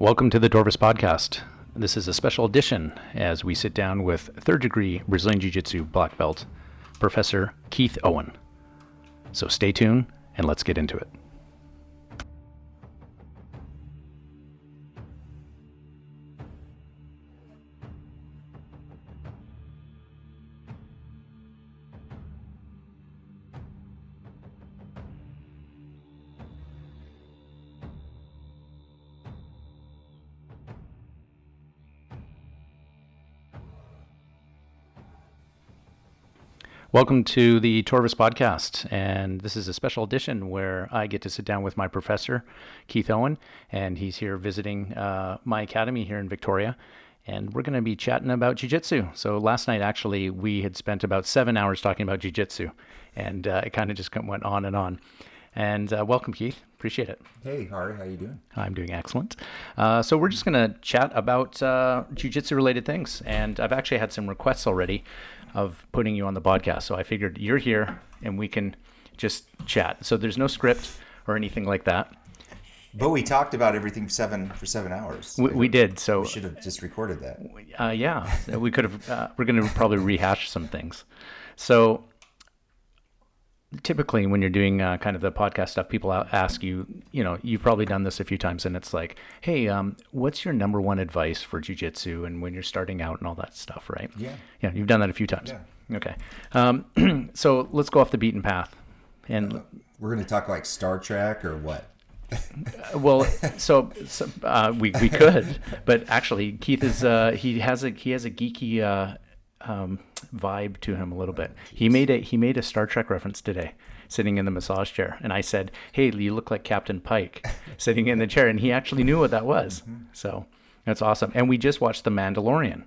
Welcome to the Dorvis Podcast. This is a special edition as we sit down with third degree Brazilian Jiu Jitsu black belt, Professor Keith Owen. So stay tuned and let's get into it. Welcome to the Torvis podcast, and this is a special edition where I get to sit down with my professor, Keith Owen, and he's here visiting uh, my academy here in Victoria, and we're going to be chatting about jiu-jitsu. So last night, actually, we had spent about seven hours talking about jiu-jitsu, and uh, it kind of just went on and on. And uh, welcome, Keith. Appreciate it. Hey, Hari, how are you doing? I'm doing excellent. Uh, so we're just going to chat about uh, jiu-jitsu related things, and I've actually had some requests already of putting you on the podcast. So I figured you're here and we can just chat. So there's no script or anything like that. But we talked about everything seven for seven hours. We, we did. So we should have just recorded that. Uh, yeah, we could have. Uh, we're going to probably rehash some things. So typically when you're doing uh, kind of the podcast stuff people ask you you know you've probably done this a few times and it's like hey um, what's your number one advice for jiu-jitsu and when you're starting out and all that stuff right? Yeah. Yeah you've done that a few times. Yeah. okay. Um, so let's go off the beaten path and uh, we're going to talk like star trek or what? Well, so, so uh, we we could, but actually, Keith is uh, he has a he has a geeky uh, um, vibe to him a little bit. He made a he made a Star Trek reference today, sitting in the massage chair, and I said, "Hey, you look like Captain Pike, sitting in the chair," and he actually knew what that was. Mm-hmm. So that's awesome. And we just watched The Mandalorian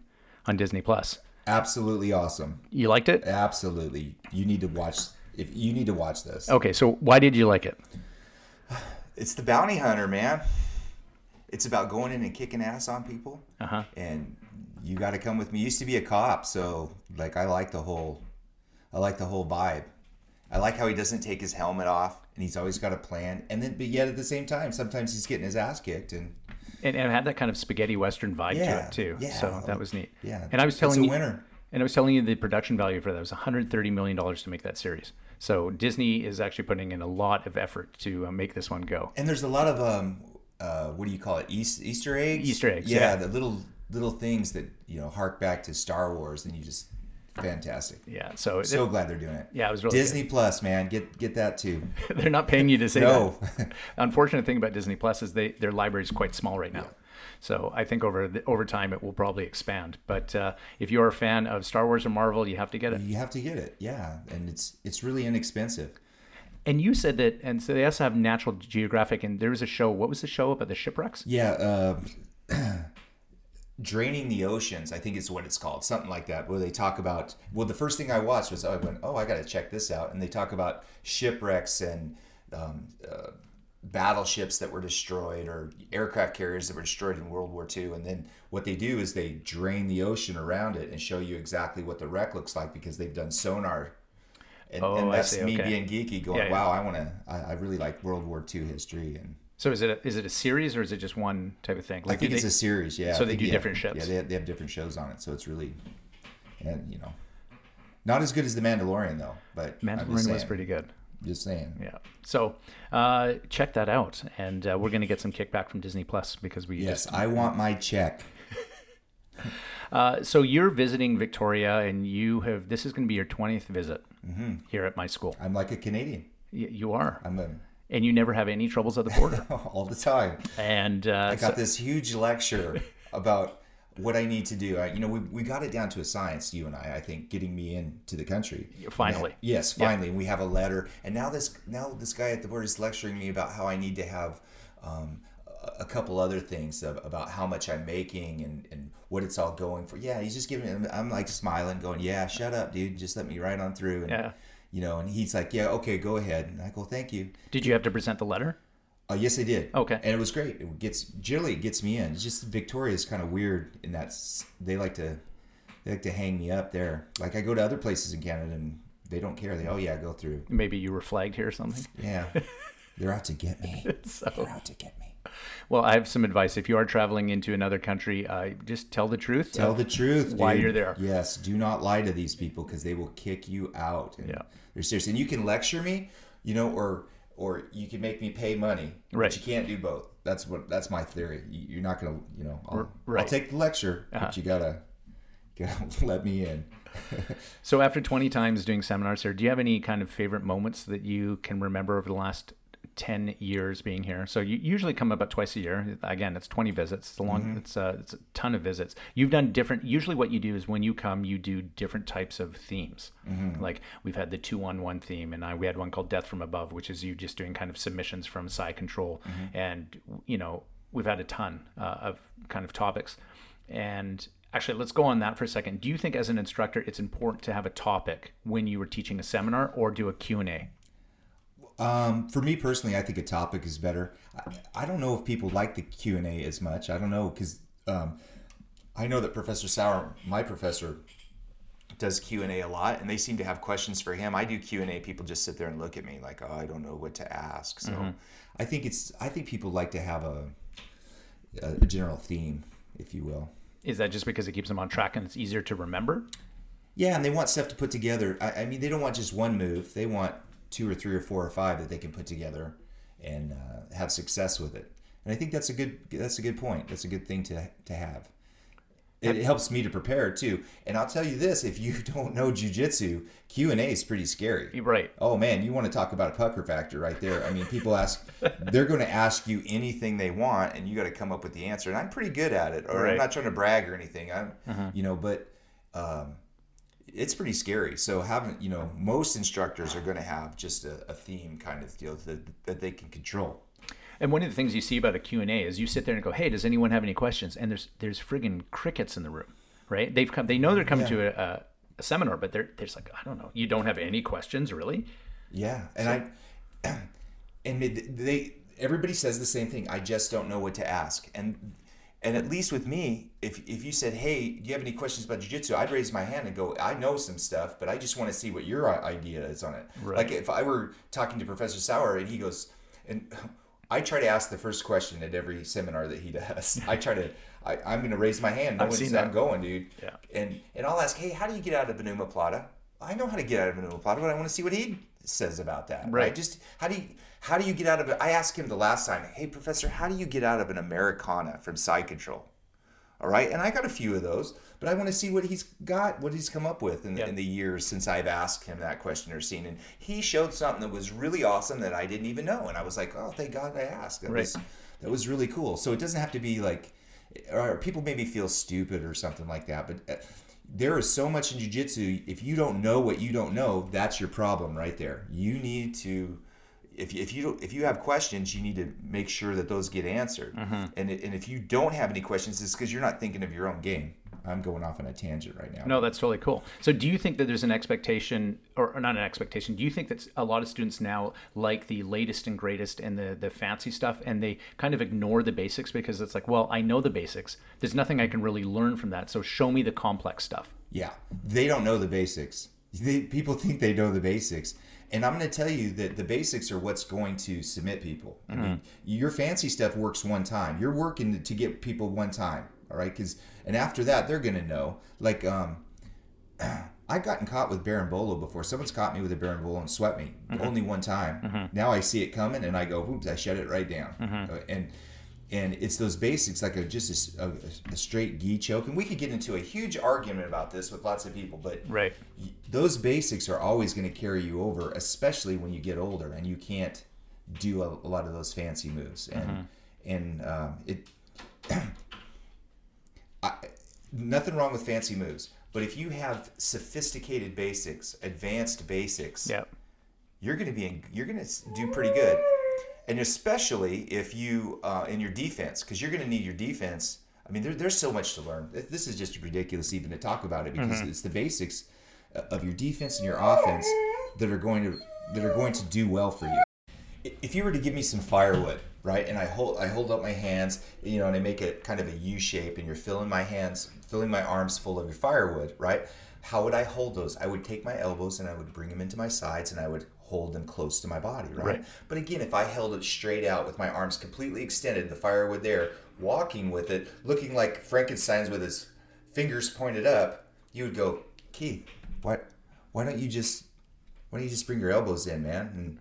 on Disney Plus. Absolutely awesome. You liked it? Absolutely. You need to watch. If you need to watch this. Okay, so why did you like it? It's the bounty hunter, man. It's about going in and kicking ass on people. Uh-huh. And you got to come with me. used to be a cop, so like I like the whole, I like the whole vibe. I like how he doesn't take his helmet off, and he's always got a plan. And then, but yet at the same time, sometimes he's getting his ass kicked, and and, and it had that kind of spaghetti western vibe yeah, to it too. Yeah, so that was neat. Yeah, and I was telling you, winner. And I was telling you the production value for that was 130 million dollars to make that series. So Disney is actually putting in a lot of effort to uh, make this one go. And there's a lot of um, uh, what do you call it? East, Easter eggs. Easter eggs. Yeah, yeah, the little little things that you know hark back to Star Wars, and you just fantastic. Yeah, so so glad they're doing it. Yeah, it was really Disney good. Plus, man, get get that too. they're not paying you to say no. that. Unfortunate thing about Disney Plus is they their library is quite small right now. Yeah. So I think over the, over time it will probably expand. But uh, if you're a fan of Star Wars or Marvel, you have to get it. You have to get it, yeah, and it's it's really inexpensive. And you said that, and so they also have Natural Geographic, and there was a show. What was the show about the shipwrecks? Yeah, uh, draining the oceans. I think is what it's called, something like that. Where they talk about. Well, the first thing I watched was I went, oh, I got to check this out, and they talk about shipwrecks and. Um, uh, battleships that were destroyed or aircraft carriers that were destroyed in World War II. And then what they do is they drain the ocean around it and show you exactly what the wreck looks like because they've done sonar and, oh, and that's see, me okay. being geeky, going, Yeah, yeah. "Wow, I want to. I, I really like World War II history." And So is it a, is it a series or is it just one type of thing? I think it's they- a series. Yeah. so they do yeah, different ships. Yeah, they have, they have different shows on it, so it's really, and you know, not as good as the Mandalorian though. But Mandalorian was pretty good. Just saying. Yeah. So uh, check that out, and uh, we're going to get some kickback from Disney Plus because we Yes, just. I want my check. Uh, so you're visiting Victoria, and you have this is going to be your 20th visit Mm-hmm. here at my school. I'm like a Canadian. Y- you are, I'm a, and you never have any troubles at the border. all the time. and uh, I got so- this huge lecture about what I need to do. I, you know, we, we got it down to a science, you and I, I think, getting me into the country. Finally. Yes, finally. And we have a letter. And now this now this guy at the board is lecturing me about how I need to have um, a- a couple other things about how much I'm making and, and what it's all going for. Yeah, he's just giving I'm like smiling, going, Yeah, shut up, dude. Just let me right on through. And, Yeah. You know, and he's like, Yeah, okay, go ahead. And I go, Thank you. did you have to present the letter? Uh, yes, I did. Okay. and it was great. It gets generally it gets me in. It's just Victoria's kind of weird in that they like to they like to hang me up there. Like I go to other places in Canada and they don't care. They oh yeah, go through. Maybe you were flagged here or something. Yeah, They're out to get me. So- They're out to get me. Well, I have some advice. If you are traveling into another country, uh, just tell the truth. Tell the truth. Why dude. you're there. Yes. Do not lie to these people because they will kick you out. And Yeah. They're serious. And you can lecture me, you know, or or you can make me pay money. Right. But you can't do both. That's what. That's my theory. You- You're not gonna. You know. I'll, Right. I'll take the lecture, Uh-huh. but you gotta. Gotta let me in. So after 20 times doing seminars here, do you have any kind of favorite moments that you can remember over the last 10 years being here? So you usually come about twice a year. Again, it's 20 visits. It's a long, mm-hmm. it's a, it's a ton of visits. You've done different, usually what you do is when you come, you do different types of themes. Mm-hmm. Like we've had the two on one theme and I, we had one called death from above, which is you just doing kind of submissions from side control. Mm-hmm. And, you know, we've had a ton uh, of kind of topics. And actually, let's go on that for a second. Do you think as an instructor, it's important to have a topic when you were teaching a seminar or do a Q&A? Um, for me personally, I think a topic is better. I, I don't know if people like the Q and A as much. I don't know because um, I know that Professor Sauer, my professor, does Q and A a lot, and they seem to have questions for him. I do Q and A. People just sit there and look at me like, oh, I don't know what to ask. So I think it's. I think people like to have a, a general theme, if you will. Is that just because it keeps them on track and it's easier to remember? Yeah, and they want stuff to put together. I, I mean, they don't want just one move. They want two or three or four or five that they can put together and uh, have success with it. And I think that's a good that's a good point. That's a good thing to to have. It, it helps me to prepare too. And I'll tell you this: if you don't know jujitsu, Q and A is pretty scary. Right. Oh man, you want to talk about a pucker factor right there. I mean, people ask, they're going to ask you anything they want, and you got to come up with the answer. And I'm pretty good at it. Or Right. I'm not trying to brag or anything. I'm, you know, but um, it's pretty scary. So having, you know, most instructors are going to have just a, a theme kind of deal that, that they can control. And one of the things you see about a Q&A is you sit there and go, "Hey, does anyone have any questions?" And there's there's friggin' crickets in the room, right? They've come they know they're coming to a, a, a seminar, but they're they're just like, "I don't know. You don't have any questions, really?" Yeah, and I, and they everybody says the same thing. I just don't know what to ask, and and at least with me, if if you said, "Hey, do you have any questions about jujitsu?" I'd raise my hand and go, "I know some stuff, but I just want to see what your idea is on it." Right. Like if I were talking to Professor Sauer and he goes, and I try to ask the first question at every seminar that he does. I try to. I, I'm going to raise my hand. No I've one's seen I'm that. going, dude. Yeah. And and I'll ask, hey, how do you get out of an omoplata? I know how to get out of an omoplata, but I want to see what he says about that. Right. Just how do you how do you get out of it? I asked him the last time, hey professor, how do you get out of an Americana from side control? All right, and I got a few of those, but I want to see what he's got, what he's come up with in, Yeah. in the years since I've asked him that question or seen. And he showed something that was really awesome that I didn't even know, and I was like, oh, thank God I asked. That Right. was that was really cool. So it doesn't have to be like, or people maybe feel stupid or something like that, but. Uh, There is so much in jujitsu. If you don't know what you don't know, that's your problem right there. You need to if, if you if you have questions, you need to make sure that those get answered. Mm-hmm. And and if you don't have any questions, it's because you're not thinking of your own game. I'm going off on a tangent right now. No, that's totally cool. So, do you think that there's an expectation, or, or not an expectation? Do you think that a lot of students now like the latest and greatest and the the fancy stuff, and they kind of ignore the basics because it's like, well, I know the basics. There's nothing I can really learn from that. So, show me the complex stuff. Yeah, they don't know the basics. They, people think they know the basics, and I'm going to tell you that the basics are what's going to submit people. I mean, mm-hmm. your fancy stuff works one time. You're working to get people one time, all right? Because and after that, they're going to know. Like, um, I've gotten caught with Bolo before. Someone's caught me with a Bolo and swept me only one time. Now I see it coming and I go, "Oops!" I shut it right down. Uh, And and it's those basics like a just a straight gi choke. And we could get into a huge argument about this with lots of people, but Right. those basics are always going to carry you over, especially when you get older and you can't do a, a lot of those fancy moves. And and um, it I, nothing wrong with fancy moves, but if you have sophisticated basics, advanced basics, Yeah. you're going to be in, you're going to do pretty good, and especially if you uh, in your defense, because you're going to need your defense. I mean, there, there's so much to learn. This is just ridiculous even to talk about it because it's the basics uh, of your defense and your offense that are going to that are going to do well for you if you were to give me some firewood, right, and I hold I hold up my hands, you know, and I make it kind of a U shape, and you're filling my hands, filling my arms full of your firewood, right? How would I hold those? I would take my elbows and I would bring them into my sides, and I would hold them close to my body, right? Right. But again, if I held it straight out with my arms completely extended, the firewood there, walking with it, looking like Frankenstein's with his fingers pointed up, you would go, Keith, what? Why don't you just, why don't you just bring your elbows in, man? And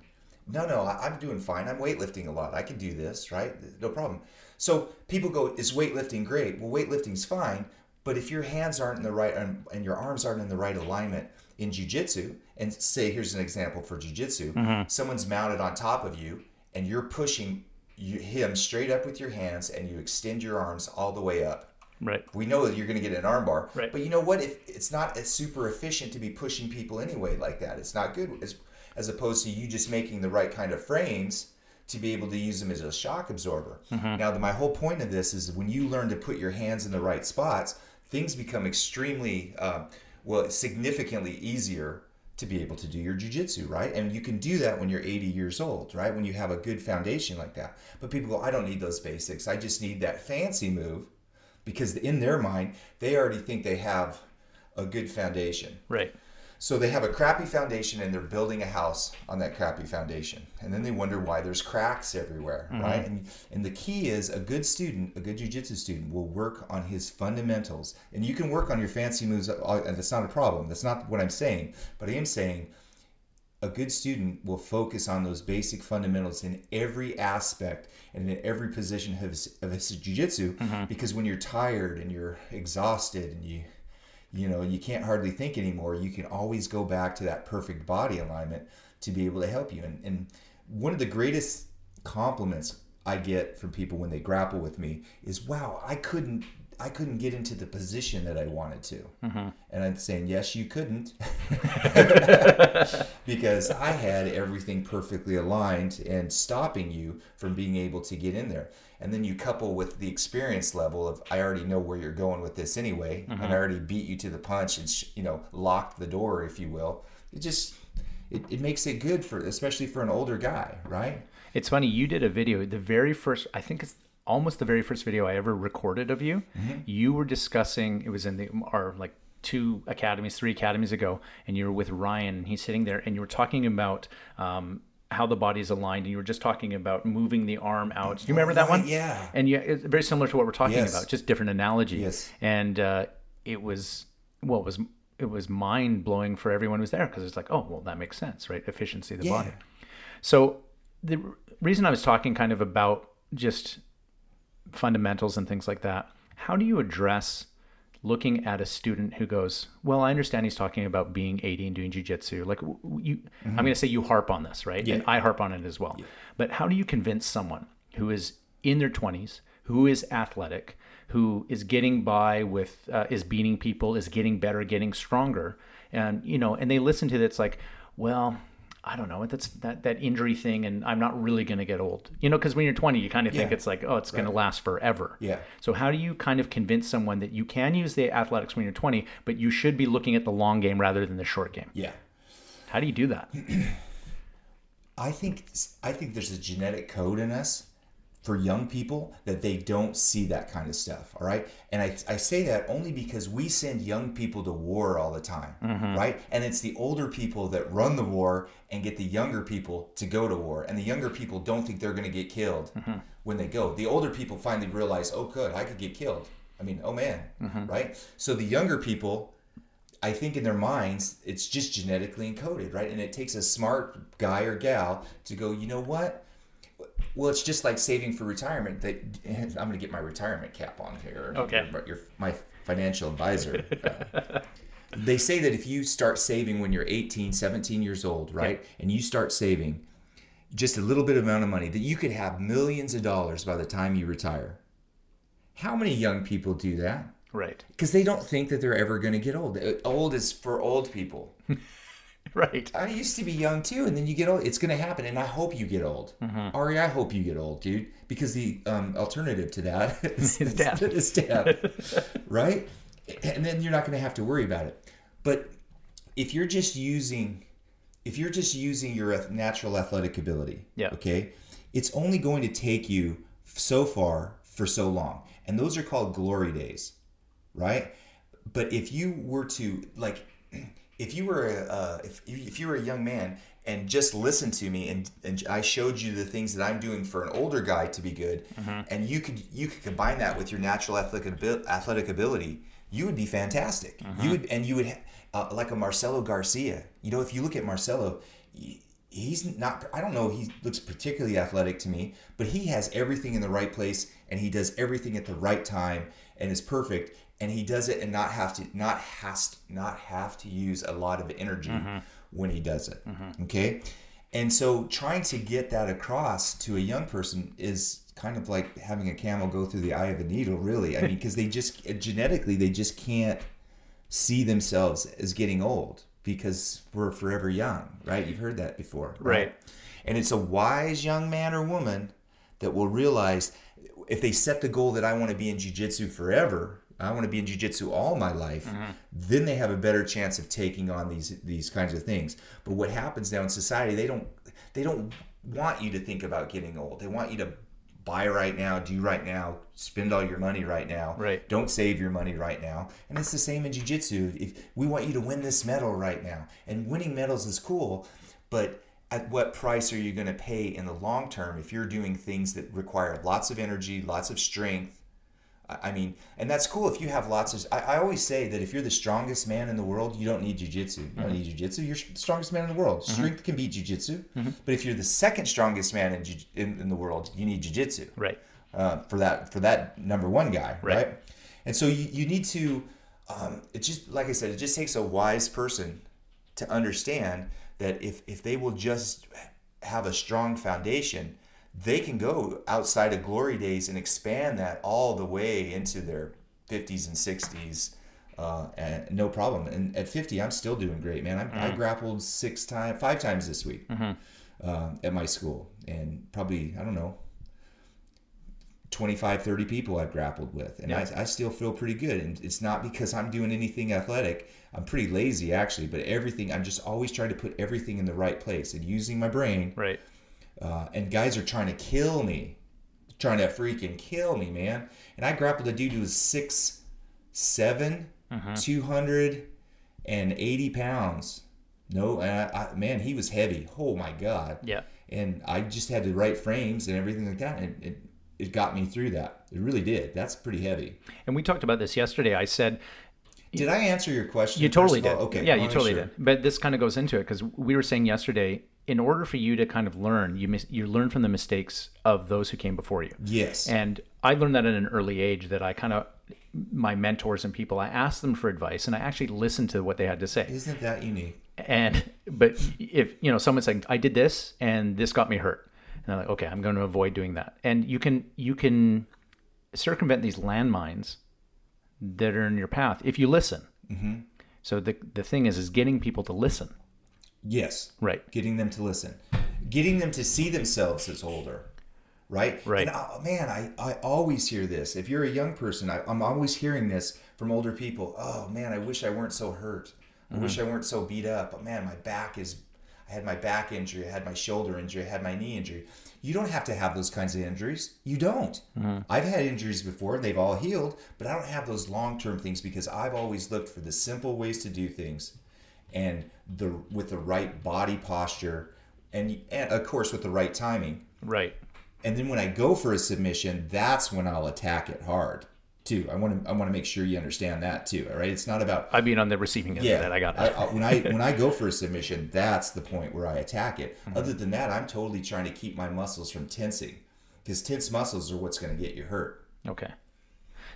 no, no, I, I'm doing fine. I'm weightlifting a lot. I can do this, right? No problem. So people go, is weightlifting great? Well, weightlifting's fine, but if your hands aren't in the right and, and your arms aren't in the right alignment in jujitsu, and say here's an example for jujitsu, mm-hmm. someone's mounted on top of you and you're pushing you, him straight up with your hands and you extend your arms all the way up. Right. We know that you're going to get an armbar, Right. but you know what? If it's not as super efficient to be pushing people anyway like that, it's not good. As, as opposed to you just making the right kind of frames to be able to use them as a shock absorber. Now, the, my whole point of this is when you learn to put your hands in the right spots, things become extremely, uh, well, significantly easier to be able to do your jujitsu, right? And you can do that when you're 80 years old, right? When you have a good foundation like that. But people go, I don't need those basics. I just need that fancy move because in their mind, they already think they have a good foundation. Right. So they have a crappy foundation and they're building a house on that crappy foundation. And then they wonder why there's cracks everywhere, mm-hmm. right? And and the key is a good student, a good jujitsu student will work on his fundamentals. And you can work on your fancy moves uh, uh, and that's not a problem. That's not what I'm saying, but I am saying a good student will focus on those basic fundamentals in every aspect and in every position of his, of his jiu-jitsu mm-hmm. because when you're tired and you're exhausted and you you know you can't hardly think anymore. You can always go back to that perfect body alignment to be able to help you. And, and one of the greatest compliments i get from people when they grapple with me is wow i couldn't i couldn't get into the position that i wanted to. Mm-hmm. And i'm saying yes you couldn't. Because I had everything perfectly aligned and stopping you from being able to get in there. And then you couple with the experience level of I already know where you're going with this anyway, and I already beat you to the punch and sh- you know locked the door, if you will. It just it, it makes it good for especially for an older guy, right? It's funny. You did a video. The very first, I think it's almost the very first video I ever recorded of you. You were discussing. It was in the our like two academies, three academies ago, and you were with Ryan. and He's sitting there, and you were talking about. Um, how the body is aligned, and you were just talking about moving the arm out. Do you remember that one? yeah. And yeah, it's very similar to what we're talking Yes. about, just different analogy. Yes. And uh, it was well, it was it was mind blowing for everyone who was there because it's like, oh, well, that makes sense, right? Efficiency of the Yeah. body. So the reason I was talking kind of about just fundamentals and things like that, how do you address looking at a student who goes, well, I understand he's talking about being 80 and doing jujitsu. Like you, I'm going to say you harp on this, right? And I harp on it as well. But how do you convince someone who is in their 20s, who is athletic, who is getting by with, uh, is beating people, is getting better, getting stronger, and you know, and they listen to this like, well, I don't know. That's that that injury thing, and I'm not really going to get old. You know, because when you're 20, you kind of think Yeah. it's like, oh, it's going to last forever. Yeah. So how do you kind of convince someone that you can use the athletics when you're 20, but you should be looking at the long game rather than the short game? Yeah. How do you do that? I think I think there's a genetic code in us for young people that they don't see that kind of stuff. All right, and I, I say that only because we send young people to war all the time, mm-hmm. right? And it's the older people that run the war and get the younger people to go to war, and the younger people don't think they're going to get killed mm-hmm. when they go. The older people finally realize, oh, good, I could get killed. I mean, oh man, mm-hmm. right? So the younger people I think in their minds, it's just genetically encoded, right? And it takes a smart guy or gal to go, you know what? Well, it's just like saving for retirement. That I'm going to get my retirement cap on here. Okay. Your, your- my financial advisor. Uh, they say that if you start saving when you're 18, 17 years old, right? And you start saving just a little bit amount of money, that you could have millions of dollars by the time you retire. How many young people do that? Right. because they don't think that they're ever going to get old. Uh, Old is for old people. Right. I used to be young too, and then you get old. It's going to happen, and I hope you get old. Ari, I hope you get old, dude, because the um, alternative to that is, Is death. is death, right? And then you're not going to have to worry about it. But if you're just using, if you're just using your natural athletic ability, Yeah. okay, it's only going to take you so far for so long, and those are called glory days right? But if you were to like, if you were a, uh, if if you were a young man and just listen to me and, and I showed you the things that I'm doing for an older guy to be good and you could you could combine that with your natural athletic abil- athletic ability you would be fantastic. You would and you would ha- uh, like a Marcelo Garcia. You know if you look at Marcelo he- he's not I don't know he looks particularly athletic to me but he has everything in the right place and he does everything at the right time and is perfect and he does it and not have to not has not have to use a lot of energy mm-hmm. when he does it. Mm-hmm. Okay? And so trying to get that across to a young person is kind of like having a camel go through the eye of a needle really. I mean because they just genetically they just can't see themselves as getting old because we're forever young right? You've heard that before Right. and it's a wise young man or woman that will realize if they set the goal that I want to be in jiu-jitsu forever, I want to be in jiu-jitsu all my life, mm-hmm. then they have a better chance of taking on these these kinds of things. But what happens now in society, they don't they don't want you to think about getting old. They want you to buy right now, do right now, spend all your money right now. Right. Don't save your money right now. And it's the same in jiu-jitsu. If we want you to win this medal right now. And winning medals is cool, but at what price are you going to pay in the long term if you're doing things that require lots of energy, lots of strength? I mean, and that's cool if you have lots of. I, I always say that if you're the strongest man in the world, you don't need jujitsu. You don't need jujitsu. You're the strongest man in the world. Strength can beat jujitsu. But if you're the second strongest man in, in, in the world, you need jujitsu Right. uh, for that for that number one guy, Right. right? And so you, you need to. Um, it just like I said, it just takes a wise person to understand that if if they will just have a strong foundation, they can go outside of glory days and expand that all the way into their 50s and 60s. Uh, and no problem. And at 50, I'm still doing great, man. I, I grappled six times, five times this week um, at my school, and probably I don't know 25 30 people i've grappled with and I, I still feel pretty good and it's not because i'm doing anything athletic i'm pretty lazy actually but everything i'm just always trying to put everything in the right place and using my brain Right. Uh, and guys are trying to kill me trying to freaking kill me man and i grappled a dude who was six seven, 280 pounds no I, I, man he was heavy oh my god Yeah. and I just had the right frames and everything like that, and it, it got me through that. It really did. That's pretty heavy. And we talked about this yesterday. I said Did I answer your question? you totally did. Okay. Yeah, you totally sure. did. But this kind of goes into it because we were saying yesterday, in order for you to kind of learn, you mis- you learn from the mistakes of those who came before you. Yes. And I learned that at an early age that I kind of my mentors and people, I asked them for advice and I actually listened to what they had to say. Isn't that unique? And but if you know someone's saying I did this and this got me hurt, and I'm like, okay, I'm going to avoid doing that. And you can you can circumvent these landmines that are in your path if you listen. Mm-hmm. So the the thing is, is getting people to listen. Yes. Right. Getting them to listen, getting them to see themselves as older. Right. Right. And uh, man, I, I always hear this. If you're a young person, I, I'm always hearing this from older people. Oh man, I wish I weren't so hurt. I wish Mm-hmm. I weren't so beat up. But man, my back is. I had my back injury. I had my shoulder injury. I had my knee injury. You don't have to have those kinds of injuries. You don't. Mm-hmm. I've had injuries before and they've all healed, but I don't have those long term things because I've always looked for the simple ways to do things and the with the right body posture and, and of course with the right timing. Right. And then when I go for a submission, that's when I'll attack it hard too. I want to I want to make sure you understand that too. All right, it's not about I mean on the receiving end yeah. of that. I got I, it. I- when I when I go for a submission, that's the point where I attack it. Mm-hmm. Other than that, I'm totally trying to keep my muscles from tensing because tense muscles are what's going to get you hurt. Okay.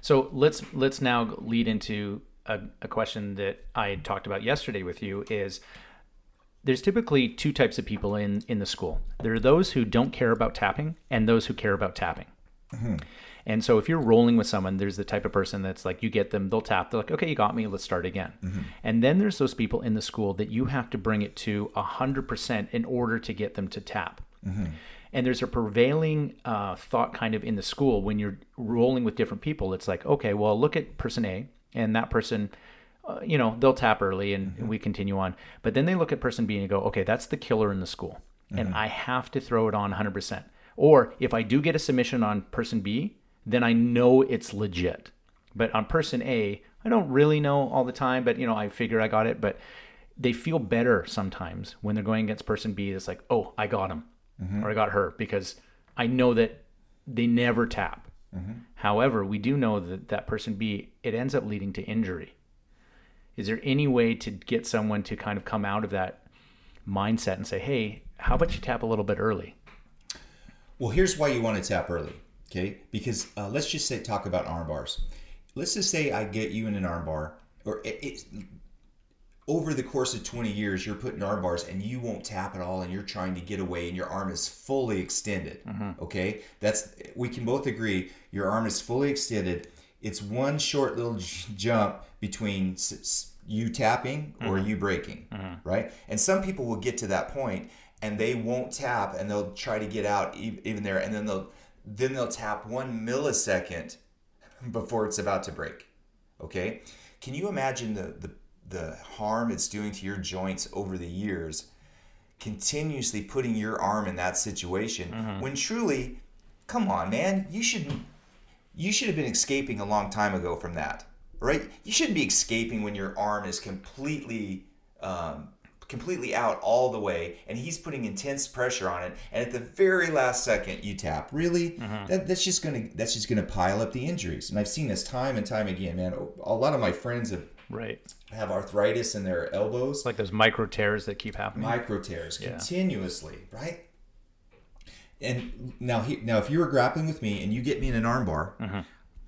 So let's let's now lead into a, a question that I talked about yesterday with you is there's typically two types of people in in the school. There are those who don't care about tapping and those who care about tapping. Mm-hmm. And so if you're rolling with someone, there's the type of person that's like you get them, they'll tap, they're like, okay, you got me, let's start again. Mm-hmm. And then there's those people in the school that you have to bring it to a 100% in order to get them to tap. Mm-hmm. And there's a prevailing uh, thought kind of in the school when you're rolling with different people. It's like, okay, well, look at person A, and that person, uh, you know, they'll tap early and, and mm-hmm. we continue on. But then they look at person B and go, okay, that's the killer in the school. And mm-hmm. I have to throw it on 100%. Or if I do get a submission on person B, then I know it's legit. But on person A, I don't really know all the time, but you know, I figure I got it. But they feel better sometimes when they're going against person B. It's like, oh, I got him mm-hmm. or I got her because I know that they never tap. However, we do know that that person B, it ends up leading to injury. Is there any way to get someone to kind of come out of that mindset and say, hey, how about you tap a little bit early? Well, here's why you want to tap early, okay? Because uh, let's just say talk about arm bars. Let's just say I get you in an arm bar, or it, it, over the course of 20 years, you're putting arm bars and you won't tap at all, and you're trying to get away, and your arm is fully extended. Mm-hmm. Okay, that's we can both agree your arm is fully extended. It's one short little j- jump between s- you tapping or mm-hmm. you breaking, mm-hmm. right? And some people will get to that point and they won't tap, and they'll try to get out e- even there, and then they'll then they'll tap one millisecond before it's about to break. Okay? Can you imagine the the, the harm it's doing to your joints over the years, continuously putting your arm in that situation when truly, come on, man, you should you should have been escaping a long time ago from that, right? You shouldn't be escaping when your arm is completely um, completely out all the way and he's putting intense pressure on it and at the very last second you tap. Really? That, that's just gonna that's just gonna pile up the injuries. And i've seen this time and time again man. A lot of my friends have Right. have arthritis in their elbows It's like those micro tears that keep happening. micro tears continuously, right? And now, he, now, if you were grappling with me and you get me in an armbar, mm-hmm.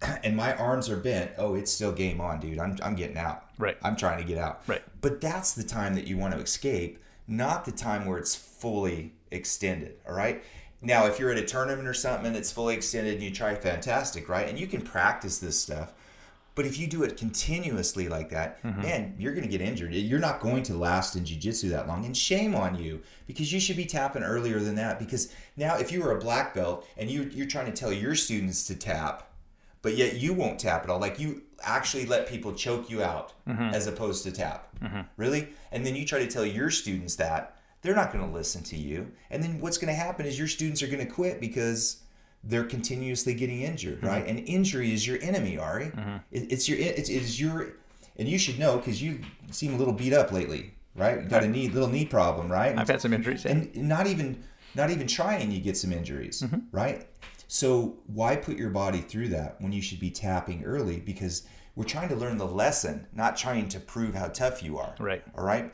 and my arms are bent, oh, it's still game on, dude. I'm, I'm getting out. Right. I'm trying to get out. Right. But that's the time that you want to escape, not the time where it's fully extended. All right. Now, if you're at a tournament or something and it's fully extended and you try, fantastic, right? And you can practice this stuff. But if you do it continuously like that, mm-hmm. man, you're going to get injured. You're not going to last in jiu-jitsu that long. And shame on you because you should be tapping earlier than that. Because now, if you were a black belt and you, you're trying to tell your students to tap, but yet you won't tap at all, like you actually let people choke you out mm-hmm. as opposed to tap. Mm-hmm. Really? And then you try to tell your students that, they're not going to listen to you. And then what's going to happen is your students are going to quit because they're continuously getting injured, right? Mm-hmm. And injury is your enemy, Ari. Mm-hmm. It, it's your it's, it is your, and you should know because you seem a little beat up lately, right? You got a knee little knee problem, right? I've had some injuries. yeah. and not even not even trying, you get some injuries, mm-hmm. right? So why put your body through that when you should be tapping early? Because we're trying to learn the lesson, not trying to prove how tough you are. Right. All right.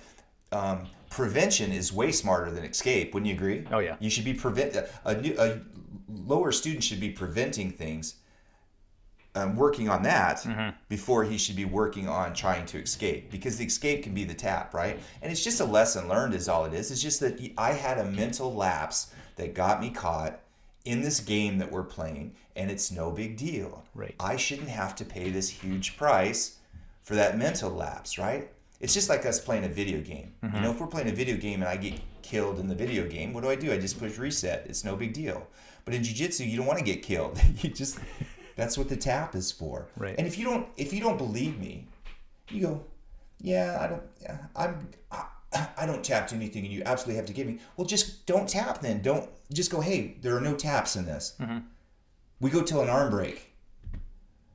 Um, prevention is way smarter than escape. Wouldn't you agree? Oh, yeah. You should be prevent a, new, a lower student should be preventing things, um, working on that Mm-hmm. before he should be working on trying to escape because the escape can be the tap, right? And it's just a lesson learned, is all it is. It's just that I had a mental lapse that got me caught in this game that we're playing, and it's no big deal. Right. I shouldn't have to pay this huge price for that mental lapse, right? It's just like us playing a video game. You know, if we're playing a video game and I get killed in the video game, what do I do? I just push reset. It's no big deal. But in jiu-jitsu, you don't want to get killed. you just that's what the tap is for. Right. And if you don't if you don't believe me, you go, yeah, I don't yeah, I'm I, I don't tap to anything and you absolutely have to give me. Well, just don't tap then. Don't just go, "Hey, there are no taps in this." Mm-hmm. We go till an arm break.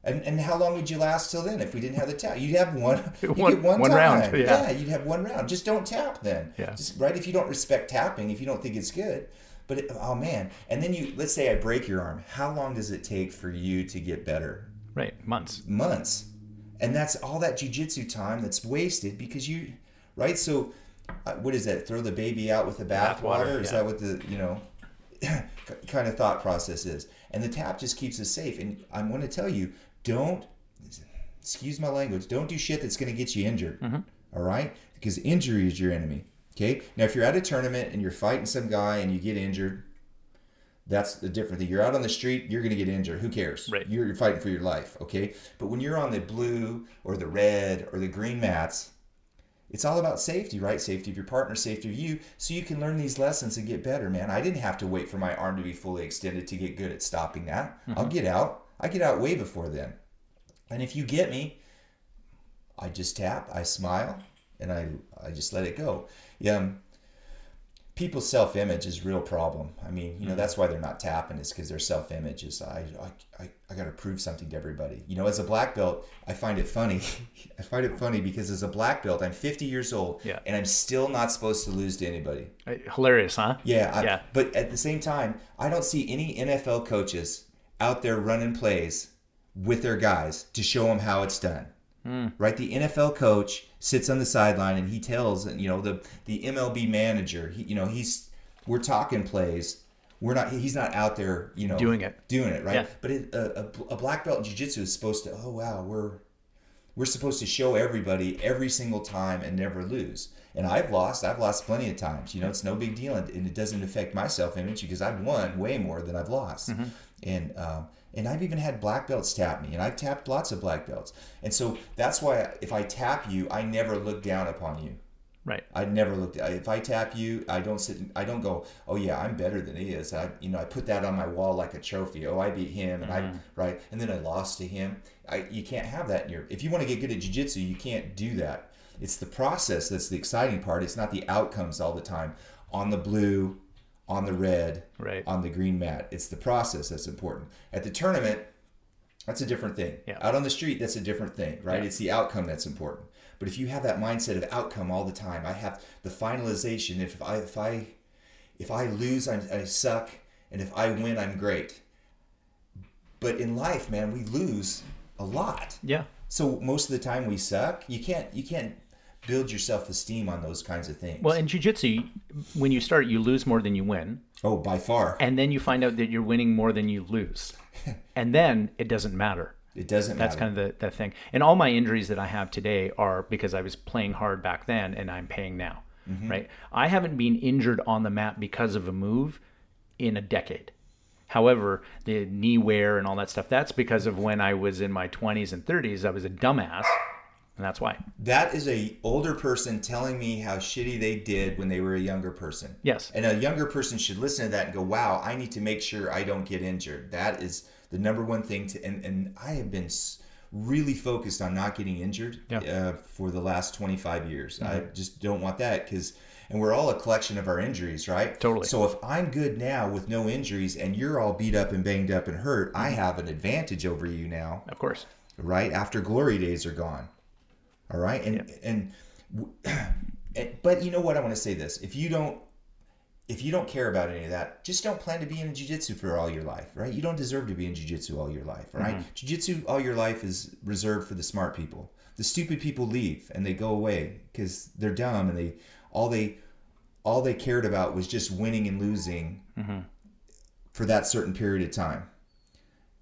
And, and how long would you last till then if we didn't have the tap? You'd have one. One- get one, one round, yeah. you'd have one round. Just don't tap then. Yeah. Just right if you don't respect tapping, if you don't think it's good. But it, oh man, and then you let's say I break your arm. How long does it take for you to get better? Right. Months. Months, and that's all that jujitsu time that's wasted because you, right? So, uh, what is that? Throw the baby out with the bathwater? Is yeah. that what the you know kind of thought process is? And the tap just keeps us safe. And I'm going to tell you, don't excuse my language. Don't do shit that's going to get you injured. all right, because injury is your enemy. Okay. Now, if you're at a tournament and you're fighting some guy and you get injured, that's the different thing. You're out on the street, you're going to get injured. Who cares? Right. You're, you're fighting for your life. Okay. But when you're on the blue or the red or the green mats, it's all about safety, right? Safety of your partner, safety of you, so you can learn these lessons and get better, man. I didn't have to wait for my arm to be fully extended to get good at stopping that. I'll mm-hmm. get out. I get out way before then. And if you get me, I just tap, I smile, and I I just let it go. Yeah. people's self-image is real problem. I mean, you know, that's why they're not tapping is because their self-image is I I, I, I got to prove something to everybody. You know, as a black belt, I find it funny. I find it funny because as a black belt, I'm 50 years old Yeah. and I'm still not supposed to lose to anybody. Uh, Hilarious, huh? Yeah, I, Yeah. But at the same time, I don't see any NFL coaches out there running plays with their guys to show them how it's done. Right? The NFL coach sits on the sideline and he tells, you know, the the MLB manager, he, you know, he's we're talking plays. We're not. He's not out there, you know, Doing it. doing it, right? Yeah. But it, a, a, a black belt in jiu-jitsu is supposed to. Oh wow, we're we're supposed to show everybody every single time and never lose. And I've lost. I've lost plenty of times. You know, it's no big deal, and, and it doesn't affect my self-image because I've won way more than I've lost. And um, and I've even had black belts tap me, and I've tapped lots of black belts. And so that's why if I tap you, I never look down upon you. Right. I never looked. If I tap you, I don't sit. I don't go. Oh yeah, I'm better than he is. I, you know, I put that on my wall like a trophy. Oh, I beat him, and I mm-hmm. right, and then I lost to him. I you can't have that in your. If you want to get good at jujitsu, you can't do that. It's the process that's the exciting part. It's not the outcomes all the time on the blue, on the red, Right. on the green mat. It's the process that's important. At the tournament, that's a different thing. Yeah. Out on the street, that's a different thing, right? Yeah. It's the outcome that's important. But if you have that mindset of outcome all the time, I have the finalization. If I if I if I lose, I'm, I suck, and if I win, I'm great. But in life, man, we lose a lot. Yeah. So most of the time we suck. You can't you can't build your self esteem on those kinds of things. Well, in jujitsu, when you start, you lose more than you win, oh, by far, and then you find out that you're winning more than you lose, and then it doesn't matter. it doesn't That's matter. kind of the, the thing. And all my injuries that I have today are because I was playing hard back then and I'm paying now. Mm-hmm. Right? I haven't been injured on the mat because of a move in a decade. However, the knee wear and all that stuff, that's because of when I was in my 20s and 30s, I was a dumbass. And that's why. That is a older person telling me how shitty they did when they were a younger person. Yes. And a younger person should listen to that and go, "Wow, I need to make sure I don't get injured." That is the number one thing to. And, and I have been really focused on not getting injured Yeah. Mm-hmm. uh, for the last 25 years. I just don't want that because. And we're all a collection of our injuries, right? Totally. So if I'm good now with no injuries and you're all beat up and banged up and hurt, I Mm-hmm. have an advantage over you now Of course. right after glory days are gone all right? And and, and but you know what? I want to say this. If you don't if you don't care about any of that just don't plan to be in jiu-jitsu for all your life right? You don't deserve to be in jiu-jitsu all your life right? Mm-hmm. Jiu-jitsu all your life is reserved for the smart people. The stupid people leave and they go away because they're dumb and they all they all they cared about was just winning and losing mm-hmm. for that certain period of time.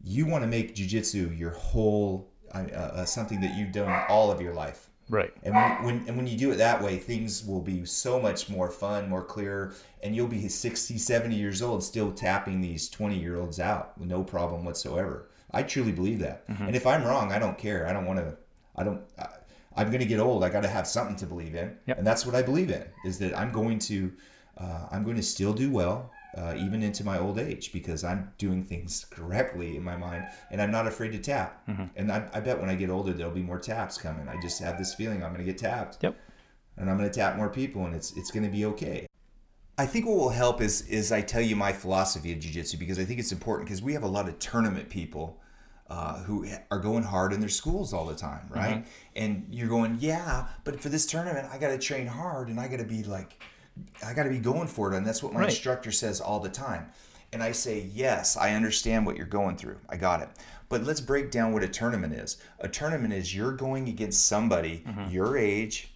You want to make jujitsu your whole uh, uh, something that you've done all of your life. Right. And when, when and when you do it that way, things will be so much more fun, more clear, and you'll be 60, 70 years old still tapping these 20 year olds out with no problem whatsoever. I truly believe that. And if I'm wrong, I don't care. I don't want to, I don't, I, I'm going to get old. I got to have something to believe in. Yep. And that's what I believe in is that I'm going to, uh, I'm going to still do well. Uh, even into my old age, because I'm doing things correctly in my mind, and I'm not afraid to tap. And I, I bet when I get older, there'll be more taps coming. I just have this feeling I'm going to get tapped Yep. and I'm going to tap more people, and it's it's going to be okay. I think what will help is is I tell you my philosophy of jiu-jitsu because I think it's important because we have a lot of tournament people uh, who are going hard in their schools all the time, right? And you're going, yeah, but for this tournament, I got to train hard and I got to be like, I got to be going for it, and that's what my Right. instructor says all the time. And I say, yes, I understand what you're going through. I got it. But let's break down what a tournament is. A tournament is you're going against somebody mm-hmm. your age,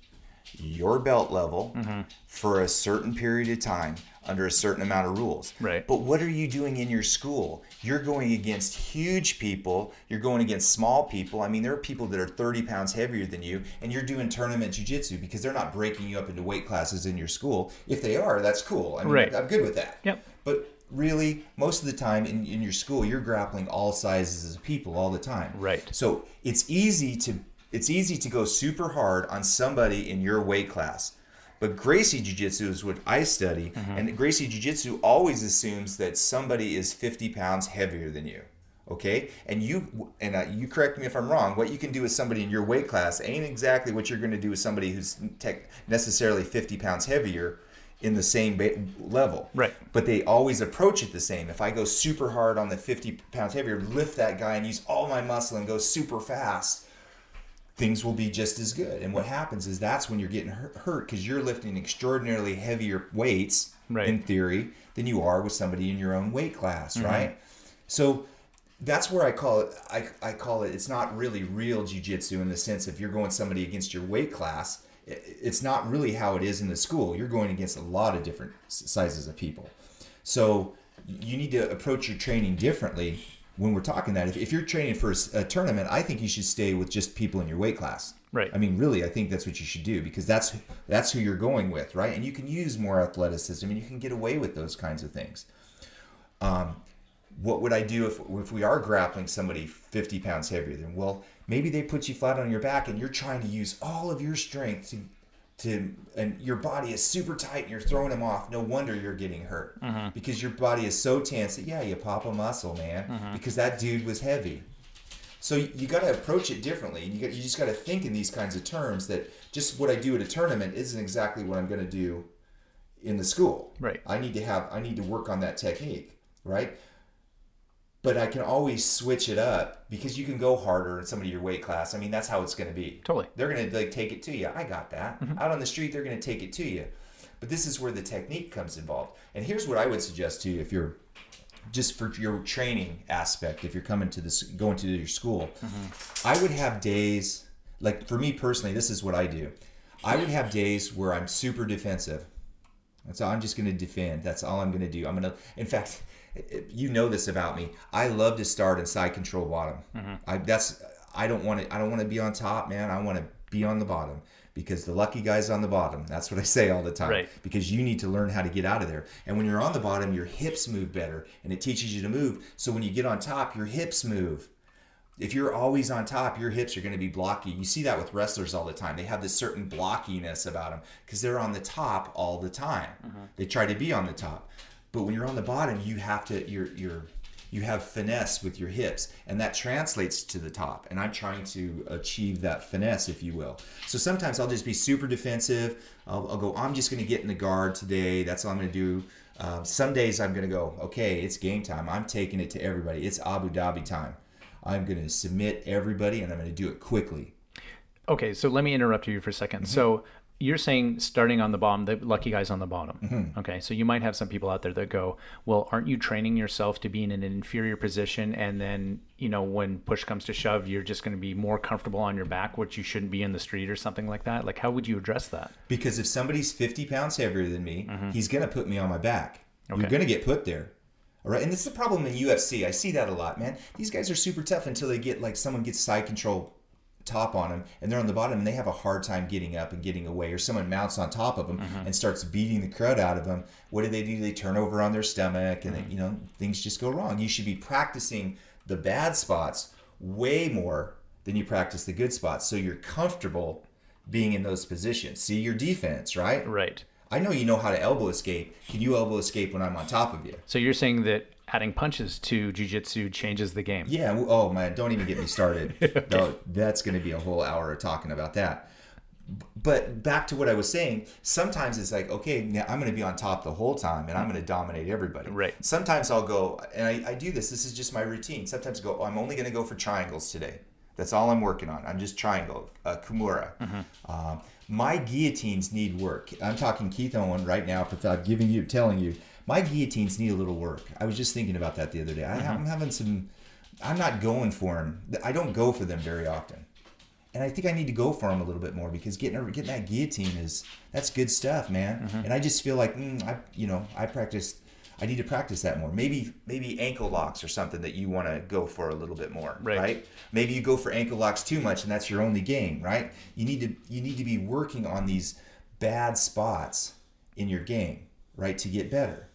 your belt level mm-hmm. for a certain period of time under a certain amount of rules. Right. But what are you doing in your school? You're going against huge people. You're going against small people. I mean, there are people that are 30 pounds heavier than you, and you're doing tournament jujitsu because they're not breaking you up into weight classes in your school. If they are, that's cool. I mean, Right. I'm good with that. Yep. But really, most of the time in, in your school, you're grappling all sizes of people all the time. Right. So it's easy to it's easy to go super hard on somebody in your weight class. But Gracie Jiu Jitsu is what I study, and Gracie Jiu Jitsu always assumes that somebody is 50 pounds heavier than you. Okay, and you and uh, you correct me if I'm wrong. What you can do with somebody in your weight class ain't exactly what you're going to do with somebody who's tech necessarily 50 pounds heavier. in the same ba- level. Right. But they always approach it the same. If I go super hard on the 50 pounds heavier, lift that guy and use all my muscle and go super fast, things will be just as good. And what happens is that's when you're getting hurt because you're lifting extraordinarily heavier weights Right. in theory than you are with somebody in your own weight class, Mm-hmm. right? So that's where I call it. I, I call it. It's not really real jujitsu in the sense if you're going somebody against your weight class. It's not really how it is in the school. You're going against a lot of different sizes of people. So you need to approach your training differently when we're talking that. If, if you're training for a tournament, I think you should stay with just people in your weight class. Right. I mean, really, I think that's what you should do because that's that's who you're going with, right? And you can use more athleticism, and you can get away with those kinds of things. Um, what would I do if, if we are grappling somebody 50 pounds heavier than? Well, maybe they put you flat on your back, and you're trying to use all of your strength to to and your body is super tight and you're throwing them off. No wonder you're getting hurt. Mm-hmm. Because your body is so tense that yeah you pop a muscle man mm-hmm. because that dude was heavy. So you, you got to approach it differently and you, got, you just got to think in these kinds of terms that just what i do at a tournament isn't exactly what i'm going to do in the school. Right. i need to have i need to work on that technique right but i can always switch it up because you can go harder in somebody your weight class. I mean that's how it's going to be. Totally. they're going to like take it to you i got that. Mm-hmm. Out on the street they're going to take it to you but this is where the technique comes involved. And here's what i would suggest to you if you're just for your training aspect if you're coming to this going to your school. Mm-hmm. I would have days like for me personally this is what i do. I would have days where i'm super defensive. That's all i'm just going to defend. That's all i'm going to do. I'm going to in fact you know this about me i love to start in side control bottom mm-hmm. I, that's i don't want to i don't want to be on top man i want to be on the bottom because the lucky guy's on the bottom that's what i say all the time Right. because you need to learn how to get out of there. And when you're on the bottom, your hips move better and it teaches you to move. So when you get on top, your hips move. If you're always on top, your hips are going to be blocky. You see that with wrestlers all the time. They have this certain blockiness about them because they're on the top all the time. Mm-hmm. They try to be on the top. But when you're on the bottom, you have to you're you're you have finesse with your hips and that translates to the top and i'm trying to achieve that finesse if you will. So sometimes i'll just be super defensive. I'll, I'll go i'm just going to get in the guard today. That's all i'm going to do. Um, some days i'm going to go okay it's game time. I'm taking it to everybody. It's abu dhabi time. I'm going to submit everybody and i'm going to do it quickly. Okay, so let me interrupt you for a 2nd So you're saying starting on the bottom, the lucky guy's on the bottom. Mm-hmm. Okay, so you might have some people out there that go, well, aren't you training yourself to be in an inferior position? And then, you know, when push comes to shove, you're just going to be more comfortable on your back, which you shouldn't be in the street or something like that. Like, how would you address that? Because if somebody's 50 pounds heavier than me, mm-hmm. he's going to put me on my back. Okay. You're going to get put there. All right. And it's the problem in UFC. I see that a lot, man. These guys are super tough until they get like someone gets side control top on them and they're on the bottom and they have a hard time getting up and getting away or someone mounts on top of them mm-hmm. and starts beating the crud out of them what do they do? They turn over on their stomach and they, mm-hmm. you know things just go wrong. You should be practicing the bad spots way more than you practice the good spots so you're comfortable being in those positions. See your defense right? Right. i know you know how to elbow escape. Can you elbow escape when i'm on top of you? So you're saying that adding punches to jujitsu changes the game. Yeah. Oh man, don't even get me started. no, that's going to be a whole hour of talking about that. But back to what I was saying, sometimes it's like, okay, now I'm going to be on top the whole time and I'm going to dominate everybody. Right. Sometimes I'll go, and I, I do this, this is just my routine. Sometimes I go, oh, I'm only going to go for triangles today. That's all I'm working on. I'm just triangle, uh, Kimura. Um, my guillotines need work. I'm talking Keith Owen right now. I'm giving you, telling you, my guillotines need a little work. I was just thinking about that the other day. I, I'm having some. I'm not going for them. I don't go for them very often, and I think I need to go for them a little bit more because getting getting that guillotine is that's good stuff, man. And I just feel like mm, I, you know, I practiced. I need to practice that more. Maybe maybe ankle locks or something that you want to go for a little bit more, Right. right? Maybe you go for ankle locks too much, and that's your only game, right? You need to you need to be working on these bad spots in your game, right, to get better.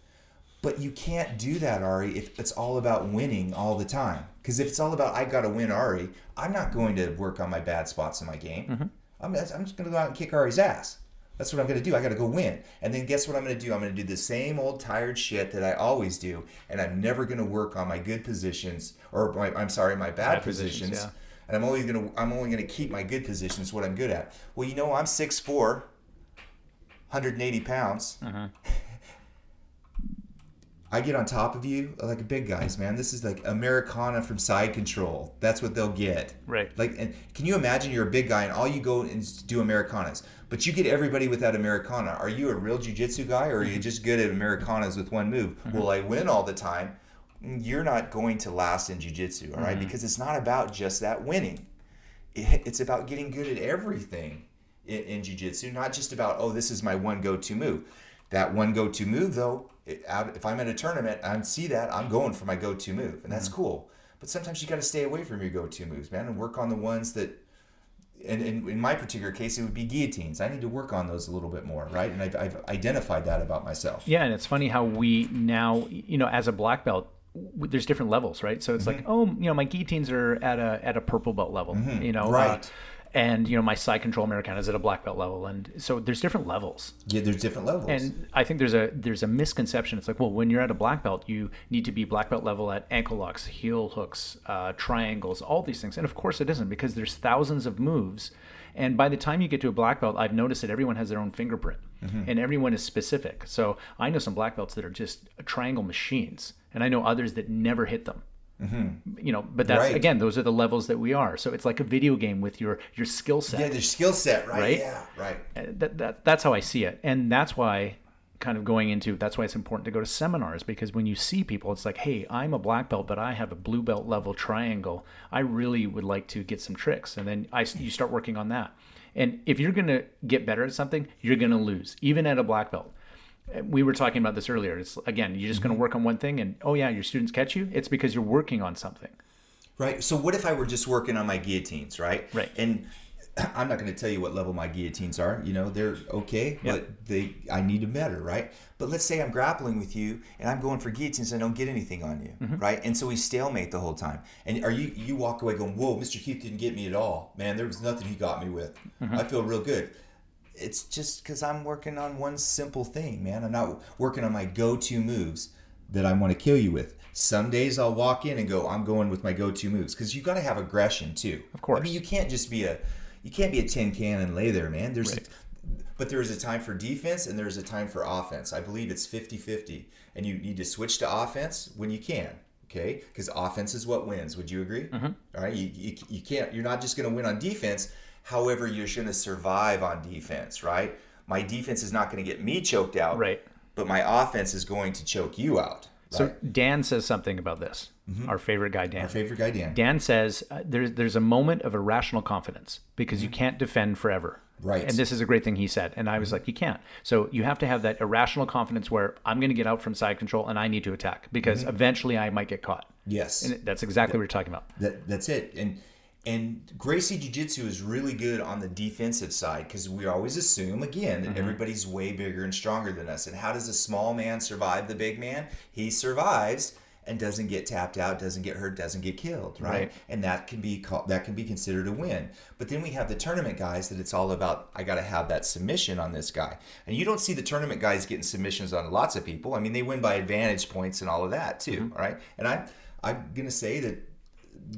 But you can't do that, Ari, if it's all about winning all the time. Because if it's all about I got to win Ari, I'm not going to work on my bad spots in my game. I'm, I'm just going to go out and kick Ari's ass. That's what I'm going to do. I got to go win. And then guess what I'm going to do? I'm going to do the same old tired shit that I always do. And I'm never going to work on my good positions, or my, I'm sorry, my bad, Bad positions, positions. yeah. And I'm only going to I'm only going to keep my good positions, what I'm good at. Well, you know, I'm 6'4", 180 pounds. Uh-huh. I get on top of you like big guys, man. This is like Americana from side control. That's what they'll get. Right. Like, and can you imagine you're a big guy and all you go and do Americanas, but you get everybody with that Americana. Are you a real jujitsu guy, or are you mm-hmm. just good at Americanas with one move? Mm-hmm. Will I win all the time? You're not going to last in jujitsu, all right? Mm-hmm. Because it's not about just that winning. It- It's about getting good at everything in, in jiu-jitsu not just about oh this is my one go-to move that one go-to move though out, if i'm at a tournament i see that i'm going for my go-to move and that's mm-hmm. cool. But sometimes you got to stay away from your go-to moves man and work on the ones that and, and in my particular case it would be guillotines. I need to work on those a little bit more right? And i've, I've identified that about myself. Yeah, and it's funny how we now, you know, as a black belt, w- there's different levels, right? So it's like, mm-hmm. oh, you know, my guillotines are at a at a purple belt level, mm-hmm. you know, uh, Right. And you know, my side control Americana is at a black belt level, and so there's different levels. yeah there's different levels And I think there's a there's a misconception. It's like, well, when you're at a black belt, you need to be black belt level at ankle locks, heel hooks, uh, triangles, all these things. And of course, it isn't because there's thousands of moves. And by the time you get to a black belt, I've noticed that everyone has their own fingerprint, and everyone is specific. So I know some black belts that are just triangle machines, and I know others that never hit them. Mm-hmm. You know, but that's Right. again, those are the levels that we are. So it's like a video game with your your skill set yeah their skill set right? Right? yeah right uh, that, that that's how I see it, and that's why kind of going into that's why it's important to go to seminars because when you see people, it's like, hey, I'm a black belt, but I have a blue belt level triangle. I really would like to get some tricks, and then I you start working on that. And if you're gonna get better at something, you're gonna lose, even at a black belt. We were talking about this earlier. It's again, you're just going to mm-hmm. work on one thing, and oh yeah, your students catch you. It's because you're working on something. Right. So what if I were just working on my guillotines, right? Right. And I'm not going to tell you what level my guillotines are. You know, they're okay, but they I need them better, right? But let's say I'm grappling with you and I'm going for guillotines and I don't get anything on you, mm-hmm. right? And so we stalemate the whole time. And are you you walk away going, "Whoa, Mr. Keith didn't get me at all, man. There was nothing he got me with. Mm-hmm. I feel real good." It's just because I'm working on one simple thing, man. I'm not working on my go-to moves that I want to kill you with. Some days I'll walk in and go, I'm going with my go-to moves because you got to have aggression too. Of course. I mean, you can't just be a you can't be a tin can and lay there, man. There's Right. but there is a time for defense and there's a time for offense. I believe it's 50-50 and you need to switch to offense when you can. Okay, because offense is what wins. Would you agree? Mm-hmm. All right, you, you, you can't. You're not just going to win on defense. However, you're going to survive on defense, right? My defense is not going to get me choked out, Right. But my offense is going to choke you out. So right? Dan says something about this. Our favorite guy, Dan. Our favorite guy, Dan. Dan says uh, there's there's a moment of irrational confidence because you can't defend forever. Mm-hmm. Right. And this is a great thing he said. And I was like, you can't. So you have to have that irrational confidence where I'm going to get out from side control and I need to attack because Mm-hmm. eventually I might get caught. Yes. And that's exactly what you're talking about. That that's it. And and Gracie Jiu Jitsu is really good on the defensive side because we always assume again that mm-hmm. everybody's way bigger and stronger than us. And how does a small man survive the big man? He survives and doesn't get tapped out, doesn't get hurt, doesn't get killed, right? Right. And that can be called, that can be considered a win. But then we have the tournament guys that it's all about. I got to have that submission on this guy, and you don't see the tournament guys getting submissions on lots of people. I mean, they win by advantage points and all of that too, mm-hmm. right? And I I'm gonna say that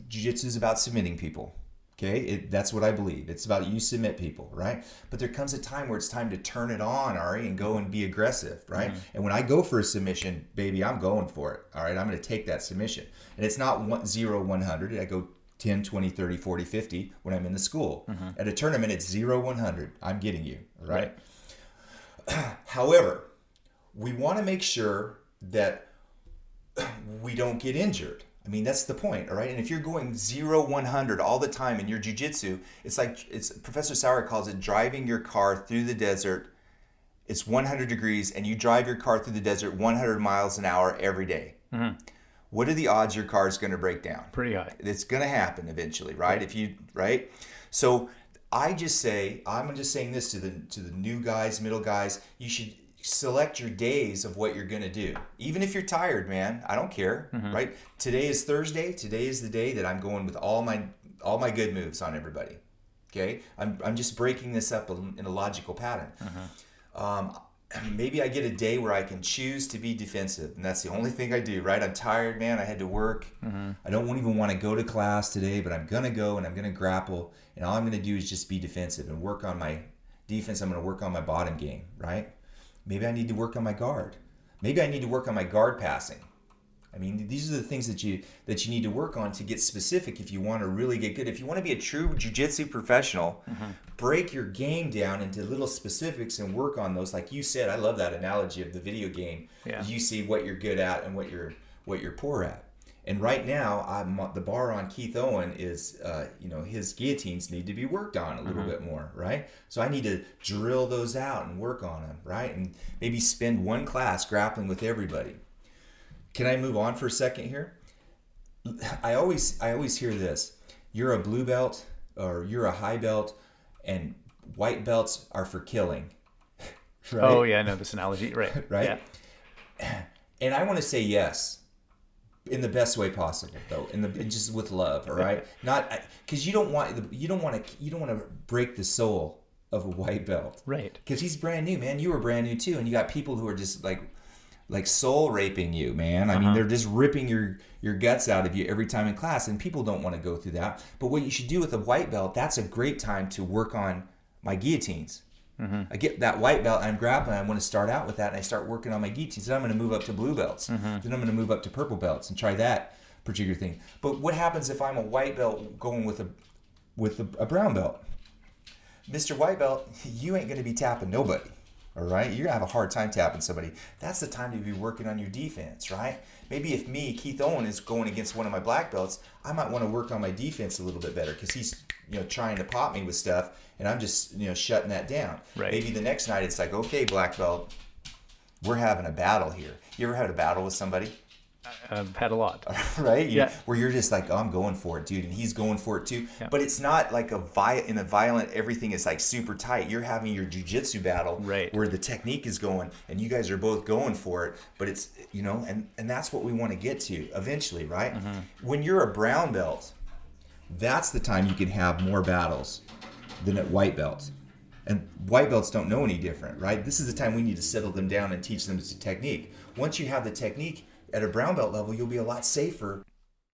jiu-jitsu is about submitting people okay? It, that's what i believe. It's about you submit people right? But there comes a time where it's time to turn it on ari and go and be aggressive right? Mm-hmm. And when i go for a submission baby i'm going for it all right? I'm going to take that submission. And it's not one, 0 100 i go 10 20 30 40 50 when i'm in the school. Mm-hmm. At a tournament it's 0 100 i'm getting you right. however we want to make sure that we don't get injured. I mean, that's the point, all right? And if you're going 0 100 all the time in your jujitsu, it's like it's Professor Sauer calls it driving your car through the desert. It's 100 degrees and you drive your car through the desert 100 miles an hour every day. Mm-hmm. What are the odds your car is going to break down? Pretty high. It's going to happen eventually, right? If you right, so I just say I'm just saying this to the to the new guys, middle guys. You should select your days of what you're going to do, even if you're tired, man. I don't care, mm-hmm. right? Today is Thursday. Today is the day that I'm going with all my all my good moves on everybody. Okay, I'm I'm just breaking this up in a logical pattern. Mm-hmm. Um, maybe I get a day where I can choose to be defensive, and that's the only thing I do. Right? I'm tired, man. I had to work. Mm-hmm. I don't even want to go to class today, but I'm gonna go and I'm gonna grapple, and all I'm gonna do is just be defensive and work on my defense, I'm going to work on my bottom game, right? Maybe I need to work on my guard. Maybe I need to work on my guard passing. I mean, these are the things that you that you need to work on to get specific if you want to really get good. If you want to be a true jiu-jitsu professional, mm-hmm. break your game down into little specifics and work on those. Like you said, I love that analogy of the video game. Yeah. You see what you're good at and what you're what you're poor at. And right now, I'm, the bar on Keith Owen is, uh, you know, his guillotines need to be worked on a little mm-hmm. bit more, right? So I need to drill those out and work on them, right? And maybe spend one class grappling with everybody. Can I move on for a second here? I always, I always hear this: you're a blue belt or you're a high belt, and white belts are for killing. right? Oh yeah, I know this analogy, right? right. Yeah. And I want to say yes in the best way possible though in the just with love all right? Not because you don't want you don't want to you don't want to break the soul of a white belt. Right. Because he's brand new man. You were brand new too and you got people who are just like like soul raping you man. I uh-huh. mean they're just ripping your your guts out of you every time in class and people don't want to go through that. But what you should do with a white belt that's a great time to work on my guillotines Mm-hmm. I get that white belt and I'm grappling. I want to start out with that and I start working on my guillotines. Then I'm going to move up to blue belts. Mm-hmm. Then I'm going to move up to purple belts and try that particular thing. But what happens if I'm a white belt going with a with a, a brown belt? Mr. White Belt, you ain't going to be tapping nobody. All right, you're gonna have a hard time tapping somebody. That's the time to be working on your defense, right? Maybe if me, Keith Owen, is going against one of my black belts, I might want to work on my defense a little bit better because he's you know trying to pop me with stuff and I'm just you know shutting that down. Right. Maybe the next night it's like, okay, black belt, we're having a battle here. You ever had a battle with somebody? I've had a lot. right? You, yeah. Where you're just like, oh, I'm going for it, dude, and he's going for it too. Yeah. But it's not like a vi- in a violent. Everything is like super tight. You're having your jujitsu battle, right? Where the technique is going, and you guys are both going for it. But it's you know, and and that's what we want to get to eventually, right? Mm-hmm. When you're a brown belt, that's the time you can have more battles than at white belts. And white belts don't know any different, right? This is the time we need to settle them down and teach them the technique. Once you have the technique at a brown belt level, you'll be a lot safer